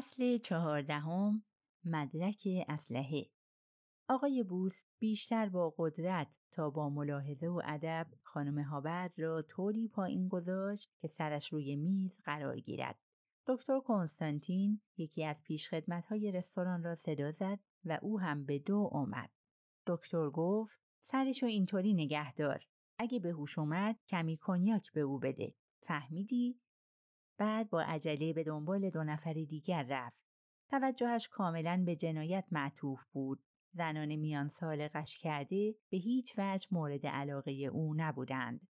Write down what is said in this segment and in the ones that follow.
فصل چهاردهم مدرک اسلحه. آقای بوس بیشتر با قدرت تا با ملاحظه و ادب خانم هابرد را طوری پایین گذاشت که سرش روی میز قرار گیرد. دکتر کنستانتین یکی از پیشخدمت‌های رستوران را صدا زد و او هم به دو آمد. دکتر گفت سرشو اینطوری نگه دار. اگه به هوش اومد کمی کنیاک به او بده. فهمیدی؟ بعد با عجله به دنبال دو نفر دیگر رفت توجهش کاملا به جنایت معطوف بود زنان میان سال قش کرده به هیچ وجه مورد علاقه او نبودند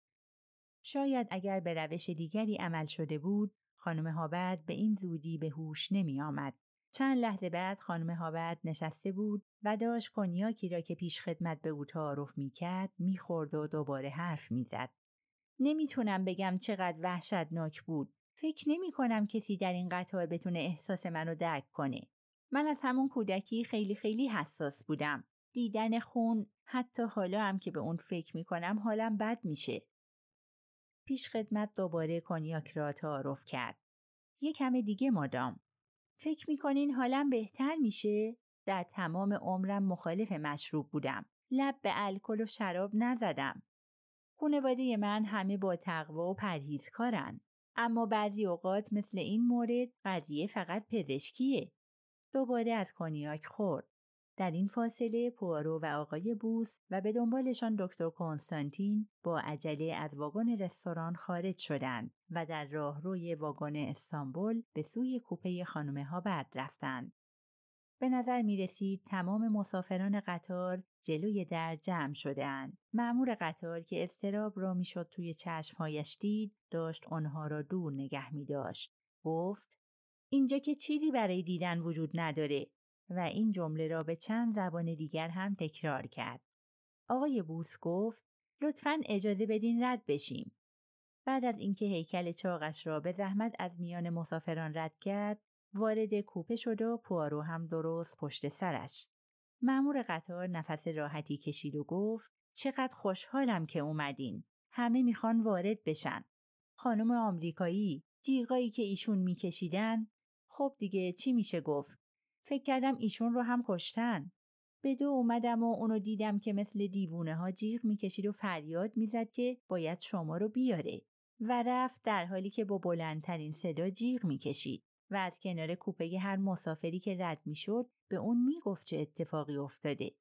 شاید اگر به روش دیگری عمل شده بود خانم هابرد به این زودی به هوش نمی آمد. چند لحظه بعد خانم هابرد نشسته بود و داشت کنیاکی را که پیش خدمت به او تعارف می کرد می خورد و دوباره حرف می زد. نمی‌تونم بگم چقدر وحشتناک بود. فکر نمی کنم کسی در این قطار بتونه احساس منو درک کنه. من از همون کودکی خیلی خیلی حساس بودم. دیدن خون حتی حالا هم که به اون فکر می کنم حالم بد میشه. پیش خدمت دوباره کنیاک را تعارف کرد. یه کم دیگه مادام. فکر می‌کنین حالم بهتر میشه؟ در تمام عمرم مخالف مشروب بودم. لب به الکل و شراب نزدم. خونواده من همه با تقوا و پرهیزکارن. اما بعضی اوقات مثل این مورد قضیه فقط پزشکیه. دوباره از کنیاک خورد. در این فاصله پوارو و آقای بوس و به دنبالشان دکتر کنستانتین با عجله از واگن رستوران خارج شدند و در راهروی واگن استانبول به سوی کوپه خانم ها برد رفتند. به نظر می رسید تمام مسافران قطار جلوی در جمع شدهاند. معمور قطار که استراب را می‌شد توی چشمهایش دید داشت آنها را دور نگه می داشت. گفت اینجا که چیزی برای دیدن وجود نداره و این جمله را به چند زبان دیگر هم تکرار کرد. آقای بوس گفت لطفا اجازه بدین رد بشیم. بعد از اینکه هیکل چاقش را به زحمت از میان مسافران رد کرد، وارد کوپه شد و پوارو هم درست پشت سرش. معمور قطار نفس راحتی کشید و گفت چقدر خوشحالم که اومدین. همه می‌خوان وارد بشن. خانم آمریکایی جیغایی که ایشون میکشیدن خب دیگه چی میشه گفت فکر کردم ایشون رو هم کشتن. به دو اومدم و اونو دیدم که مثل دیوونه ها جیغ می‌کشید و فریاد می‌زد که باید شما رو بیاره و رفت در حالی که با بلندترین صدا جیغ می‌کشید و از کنار کوپه هر مسافری که رد می‌شد به اون می‌گفت چه اتفاقی افتاده.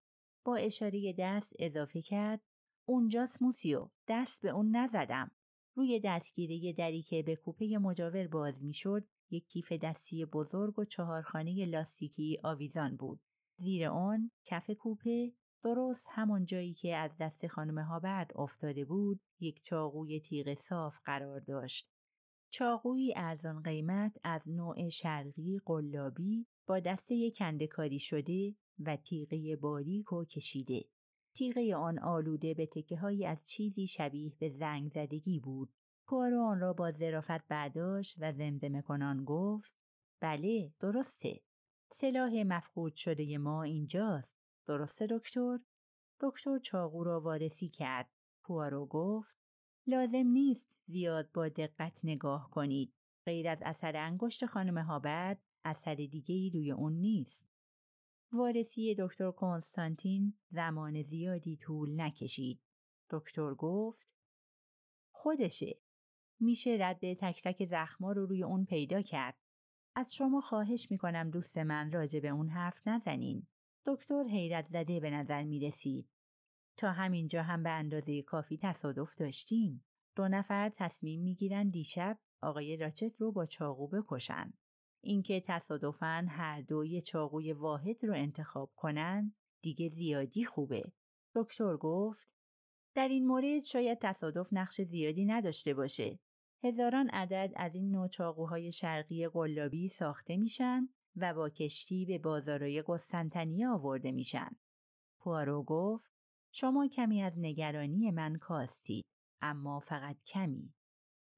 با اشاره دست اضافه کرد اونجاست موسیو دست به اون نزدم. روی دستگیره دری که به کوپه مجاور باز می‌شد یک کیف دستی بزرگ و چهارخانه لاستیکی آویزان بود. زیر آن کف کوپه درست همان جایی که از دست خانم هابرد افتاده بود یک چاقوی تیغ صاف قرار داشت. چاقویی ارزان قیمت از نوع شرقی قلابی با دسته کندکاری شده و تیغه باریک و کشیده. تیغه آن آلوده به تکه هایی از چیزی شبیه به زنگ زدگی بود. پوارو آن را با ظرافت برداشت و زمزمه کنان گفت بله درسته. سلاح مفقود شده ما اینجاست. درسته دکتر؟ دکتر چاقو را وارسی کرد. پوارو گفت لازم نیست زیاد با دقت نگاه کنید غیر از اثر انگشت خانم هابرد اثر دیگه روی اون نیست وارسی دکتر کنستانتین زمان زیادی طول نکشید دکتر گفت خودشه میشه رد تک تک زخما رو روی اون پیدا کرد. از شما خواهش می‌کنم دوست من راجع به اون حرف نزنین. دکتر حیرت زده به نظر می رسید. تا همینجا هم به اندازه کافی تصادف داشتیم. دو نفر تصمیم می‌گیرن دیشب آقای راچت رو با چاقو بکشن. اینکه تصادفاً هر دو یه چاقوی واحد رو انتخاب کنن دیگه زیادی خوبه. دکتر گفت در این مورد شاید تصادف نقش زیادی نداشته باشه. هزاران عدد از این نوع چاقوهای شرقی قلابی ساخته میشن و با کشتی به بازارای قسطنطنیه آورده میشن. پوارو گفت شما کمی از نگرانی من کاستید اما فقط کمی.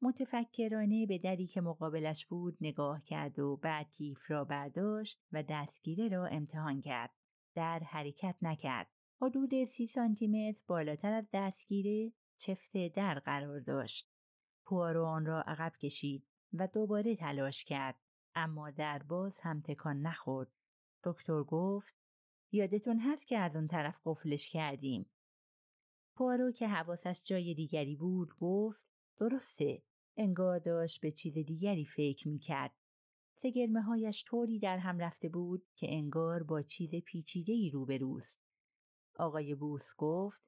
متفکرانه به دری که مقابلش بود نگاه کرد و بعد کیف را برداشت و دستگیره را امتحان کرد. در حرکت نکرد. حدود سی سانتیمتر بالاتر از دستگیره چفت در قرار داشت. پوارو آن را عقب کشید و دوباره تلاش کرد اما در باز هم تکان نخورد. دکتر گفت یادتون هست که از اون طرف قفلش کردیم. پارو که حواسش جای دیگری بود گفت درسته انگار داشت به چیز دیگری فکر می‌کرد. سگرمه هایش طوری در هم رفته بود که انگار با چیز پیچیده ای روبروست. آقای بوس گفت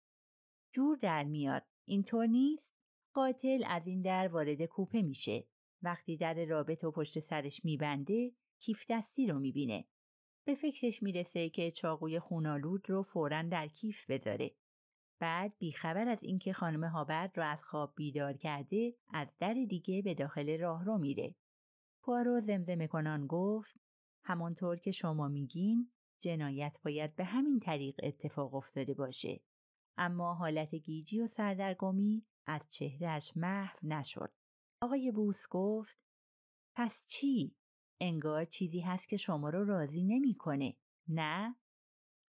جور در میاد. اینطور نیست؟ قاتل از این در وارد کوپه میشه. وقتی در رابط و پشت سرش میبنده کیف دستی رو می‌بینه. به فکرش می‌رسه که چاقوی خونالود رو فورا در کیف بذاره. بعد بیخبر از اینکه خانم هابرد رو از خواب بیدار کرده از در دیگه به داخل راه رو میره. پوارو زمزمه کنان گفت همانطور که شما میگین جنایت باید به همین طریق اتفاق افتاده باشه. اما حالت گیجی و سردرگمی از چهرهش محو نشد. آقای بوس گفت پس چی؟ انگار چیزی هست که شما رو راضی نمی‌کنه. نه؟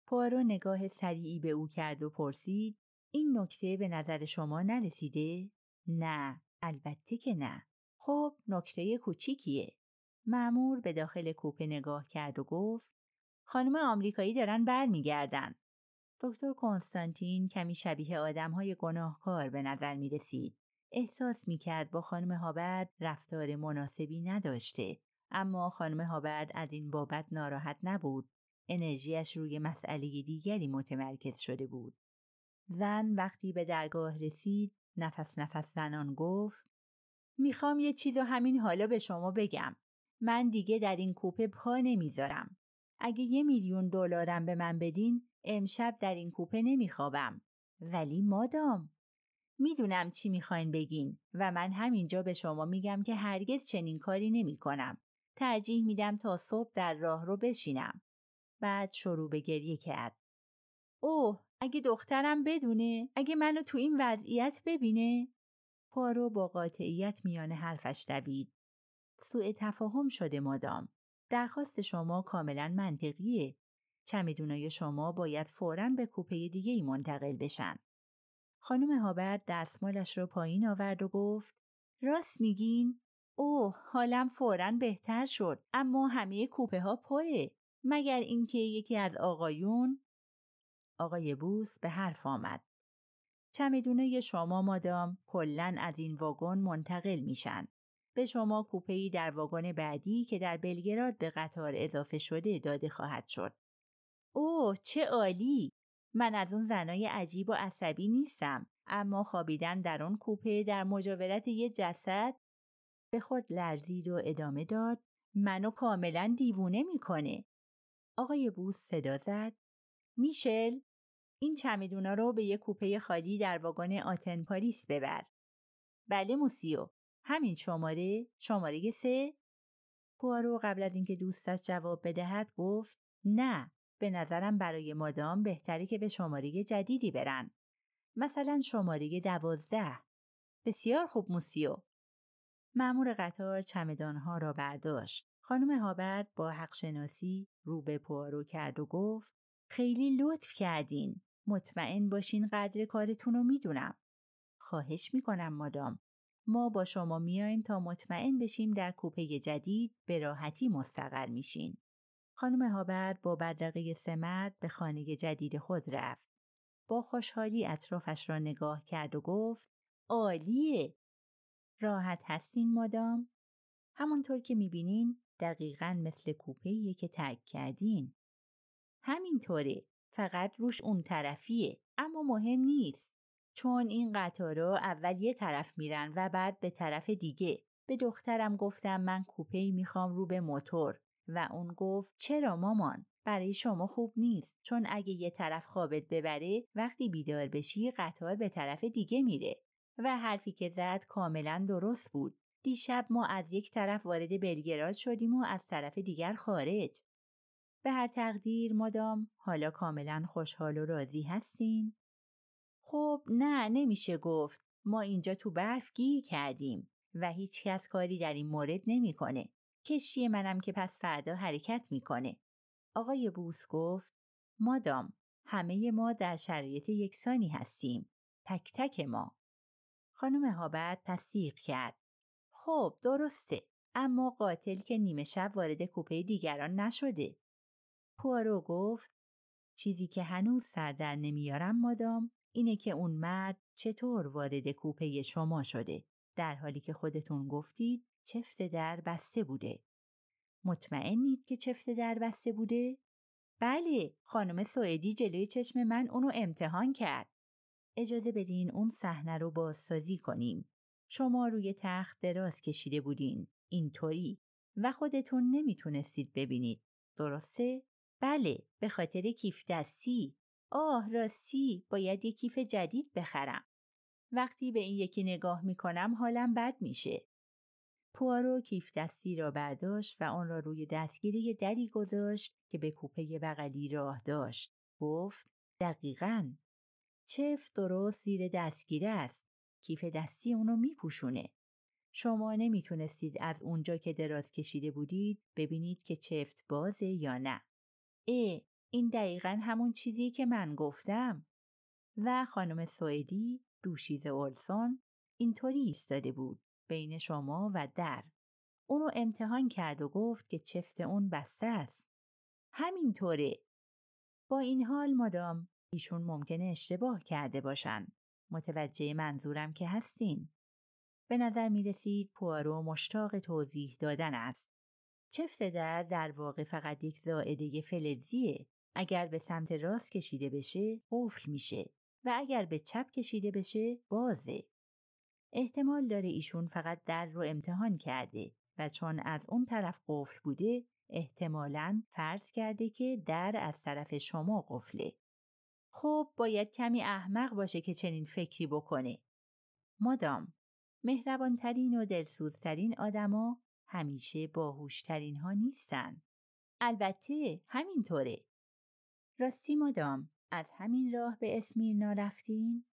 پوارو نگاه سریعی به او کرد و پرسید این نکته به نظر شما نرسیده؟ نه، البته که نه. خب نکته کوچیکیه. معمور به داخل کوپه نگاه کرد و گفت خانم آمریکایی دارن برمیگردن. دکتر کنستانتین کمی شبیه های گناهکار به نظر می رسید. احساس می کرد با خانم هابرد رفتار مناسبی نداشته. اما خانم هابرد از این بابت ناراحت نبود. انرژیش روی مسئله دیگری متمرکز شده بود. زن وقتی به درگاه رسید نفس نفس زنان گفت می‌خوام یه چیز و همین حالا به شما بگم. من دیگه در این کوپه پا نمی‌ذارم. اگه یه میلیون دلارم به من بدین امشب در این کوپه نمیخوابم. ولی مادام می‌دونم چی می‌خواین بگین و من همینجا به شما میگم که هرگز چنین کاری نمی کنم. ترجیح میدم تا صبح در راه رو بشینم. بعد شروع به گریه کرد. اوه اگه دخترم بدونه اگه منو تو این وضعیت ببینه پارو با قاطعیت میان حرفش دوید سوء تفاهم شده مادام درخواست شما کاملا منطقیه چمدونای شما باید فوراً به کوپه دیگه ای منتقل بشن خانم هابرد دستمالش رو پایین آورد و گفت راست میگین؟ اوه حالم فوراً بهتر شد اما همه کوپه ها پره مگر اینکه یکی از آقایون آقای بوس به حرف آمد. چمدونه شما مادام کلا از این واگن منتقل میشن. به شما کوپه‌ای در واگن بعدی که در بلگراد به قطار اضافه شده داده خواهد شد. اوه چه عالی! من از اون زنای عجیب و عصبی نیستم اما خوابیدن در اون کوپه در مجاورت یه جسد به خود لرزید و ادامه داد منو کاملا دیوونه می‌کنه. آقای بوس صدا زد میشل این چمدونا رو به یه کوپه خالی در واگن آتن پاریس ببر. بله موسیو. همین شماره؟ شماره سه؟ پوارو قبل از اینکه دوستش جواب بدهد گفت نه به نظرم برای مادام بهتره که به شماره جدیدی برن. مثلا شماره دوازده. بسیار خوب موسیو. معمور قطار چمدانها را برداشت. خانم هابرد با حق شناسی رو به پوارو کرد و گفت خیلی لطف کردین. مطمئن باشین قدر کارتون رو می‌دونم. خواهش می‌کنم مادام. ما با شما میایم تا مطمئن بشیم در کوپه جدید به راحتی مستقر میشین. خانم هابرد با بدرقه سمت به خانه جدید خود رفت. با خوشحالی اطرافش را نگاه کرد و گفت عالیه! راحت هستین مادام؟ همانطور که می‌بینین دقیقا مثل کوپه که تک کردین. همینطوره فقط روش اون طرفیه اما مهم نیست. چون این قطارا اول یه طرف میرن و بعد به طرف دیگه. به دخترم گفتم من کوپه می‌خوام رو به موتور. و اون گفت چرا مامان؟ برای شما خوب نیست. چون اگه یه طرف خوابت ببره وقتی بیدار بشی قطار به طرف دیگه میره. و حرفی که زد کاملا درست بود دیشب ما از یک طرف وارد بلگراد شدیم و از طرف دیگر خارج به هر تقدیر مادام حالا کاملا خوشحال و راضی هستین؟ خب نه نمیشه گفت ما اینجا تو برف گیر کردیم و هیچ کس کاری در این مورد نمی‌کنه. کشتی منم که پس فردا حرکت می‌کنه. آقای بوس گفت مادام همه ما در شرایط یکسانی هستیم. تک تک ما. خانم هابرد تصدیق کرد. خب درسته. اما قاتل که نیمه شب وارد کوپه دیگران نشده. پوارو گفت چیزی که هنوز سر در نمیارم مادام اینه که اون مرد چطور وارد کوپه شما شده در حالی که خودتون گفتید چفت در بسته بوده. مطمئنید که چفت در بسته بوده؟ بله، خانم سوئدی جلوی چشم من اونو امتحان کرد. اجازه بدین اون صحنه رو بازسازی کنیم. شما روی تخت دراز کشیده بودین. اینطوری و خودتون نمی‌تونستید ببینید. درسته؟ بله، به خاطر کیف دستی. آه راستی باید یک کیف جدید بخرم. وقتی به این یکی نگاه می‌کنم حالم بد میشه. پوارو کیف دستی را برداشت و آن را روی دستگیره دری گذاشت که به کوپه بغلی راه داشت. گفت دقیقا. چف درست زیر دستگیره است. کیف دستی اونو میپوشونه. شما نمی‌تونستید از اونجا که دراز کشیده بودید ببینید که چفت بازه یا نه. اه این دقیقا همون چیزی که من گفتم. و خانم سوئدی دوشیز اولسون اینطوری ایستاده بود بین شما و در. اونو امتحان کرد و گفت که چفت اون بسته است. همینطوره. با این حال مادام ایشون ممکنه اشتباه کرده باشن. متوجه منظورم که هستین. به نظر می رسید پوارو مشتاق توضیح دادن است. چفت در در واقع فقط یک زائده فلزیه. اگر به سمت راست کشیده بشه قفل میشه و اگر به چپ کشیده بشه بازه. احتمال داره ایشون فقط در رو امتحان کرده و چون از اون طرف قفل بوده احتمالا فرض کرده که در از طرف شما قفله. خب باید کمی احمق باشه که چنین فکری بکنه. مادام مهربانترین و دلسوزترین آدما همیشه باهوشترین ها نیستن. البته همینطوره. راستی مادام از همین راه به اسمیرنا رفتین؟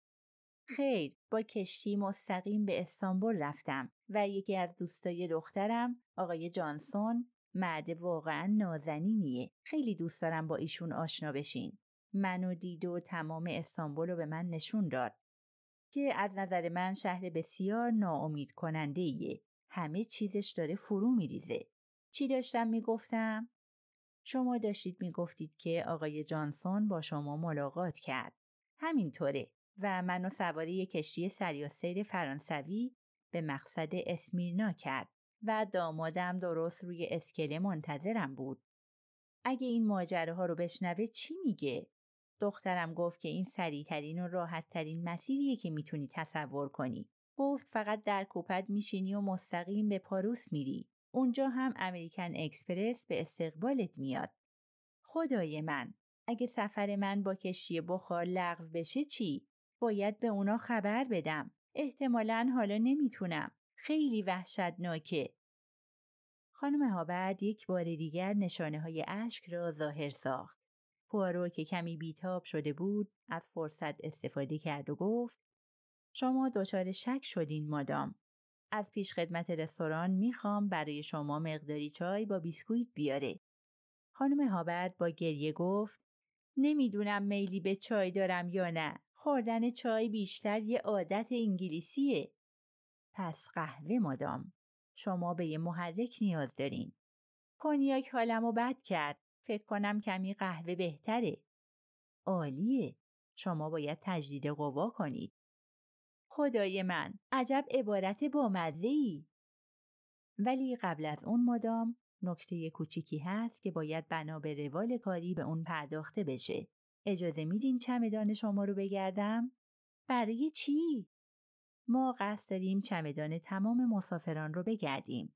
خیر با کشتی مستقیم به استانبول رفتم و یکی از دوستای دخترم آقای جانسون مرد واقعا نازنینیه خیلی دوست دارم با ایشون آشنا بشین منو دید و تمام استانبول رو به من نشون داد که از نظر من شهر بسیار ناامید کننده ایه. همه چیزش داره فرو میریزه. چی داشتم می‌گفتم؟ شما داشتید می‌گفتید که آقای جانسون با شما ملاقات کرد. همینطوره و منو سواری کشتی سریع سیر فرانسوی به مقصد اسمیرنا کرد و دامادم درست روی اسکله منتظرم بود. اگه این ماجره ها رو بشنوه چی میگه؟ دخترم گفت که این سریعترین و راحتترین مسیریه که می‌تونی تصور کنی. گفت فقط در کوپت میشینی و مستقیم به پاروس میری. اونجا هم امریکن اکسپرس به استقبالت میاد. خدای من اگه سفر من با کشتی بخار لغو بشه چی؟ باید به اونا خبر بدم. احتمالا حالا نمی‌تونم. خیلی وحشتناکه. خانم هابرد یک بار دیگر نشانه های اشک را ظاهر ساخت. پوارو که کمی بیتاب شده بود از فرصت استفاده کرد و گفت شما دچار شک شدین مادام. از پیش خدمت رستوران می‌خوام برای شما مقداری چای با بیسکویت بیاره. خانم هابرد با گریه گفت نمی‌دونم میلی به چای دارم یا نه. خوردن چای بیشتر یه عادت انگلیسیه. پس قهوه مادام. شما به یه محرک نیاز دارین. کنیاک حالمو بد کرد. فکر کنم کمی قهوه بهتره. عالیه. شما باید تجدید قوا کنید. خدای من عجب عبارت بامزه ای. ولی قبل از اون مادام نکته کوچیکی هست که باید بنا به روال کاری به اون پرداخته بشه. اجازه میدین چمدان شما رو بگردم؟ برای چی؟ ما قصد داریم چمدان تمام مسافران رو بگردیم.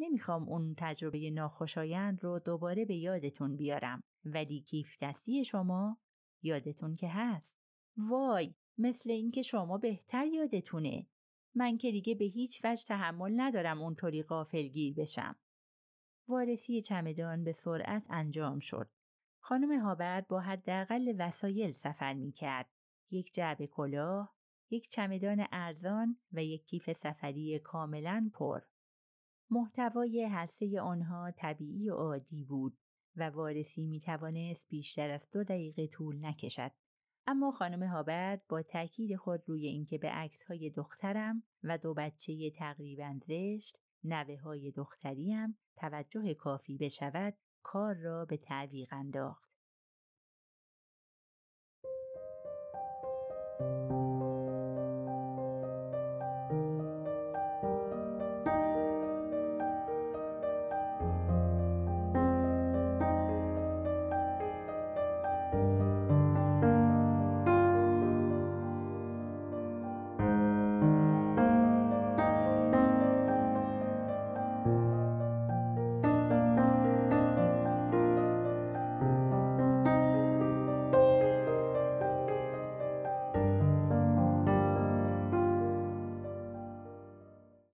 نمی‌خوام اون تجربه ناخوشایند رو دوباره به یادتون بیارم ولی کیف دستی شما یادتون که هست. وای مثل اینکه شما بهتر یادتونه. من که دیگه به هیچ وجه تحمل ندارم اونطوری غافلگیر بشم. وارسی چمدان به سرعت انجام شد. خانم هابرد با حداقل وسایل سفر می کرد. یک جعبه کلاه، یک چمدان ارزان و یک کیف سفری کاملا پر. محتوای هر سه آنها طبیعی و عادی بود و وارسی می توانست بیشتر از دو دقیقه طول نکشد. اما خانم هابرد با تاکید خود روی اینکه به عکس های دخترم و دو بچه تقریبا زشت نوه های دختریم توجه کافی بشود کار را به تعویق انداخت.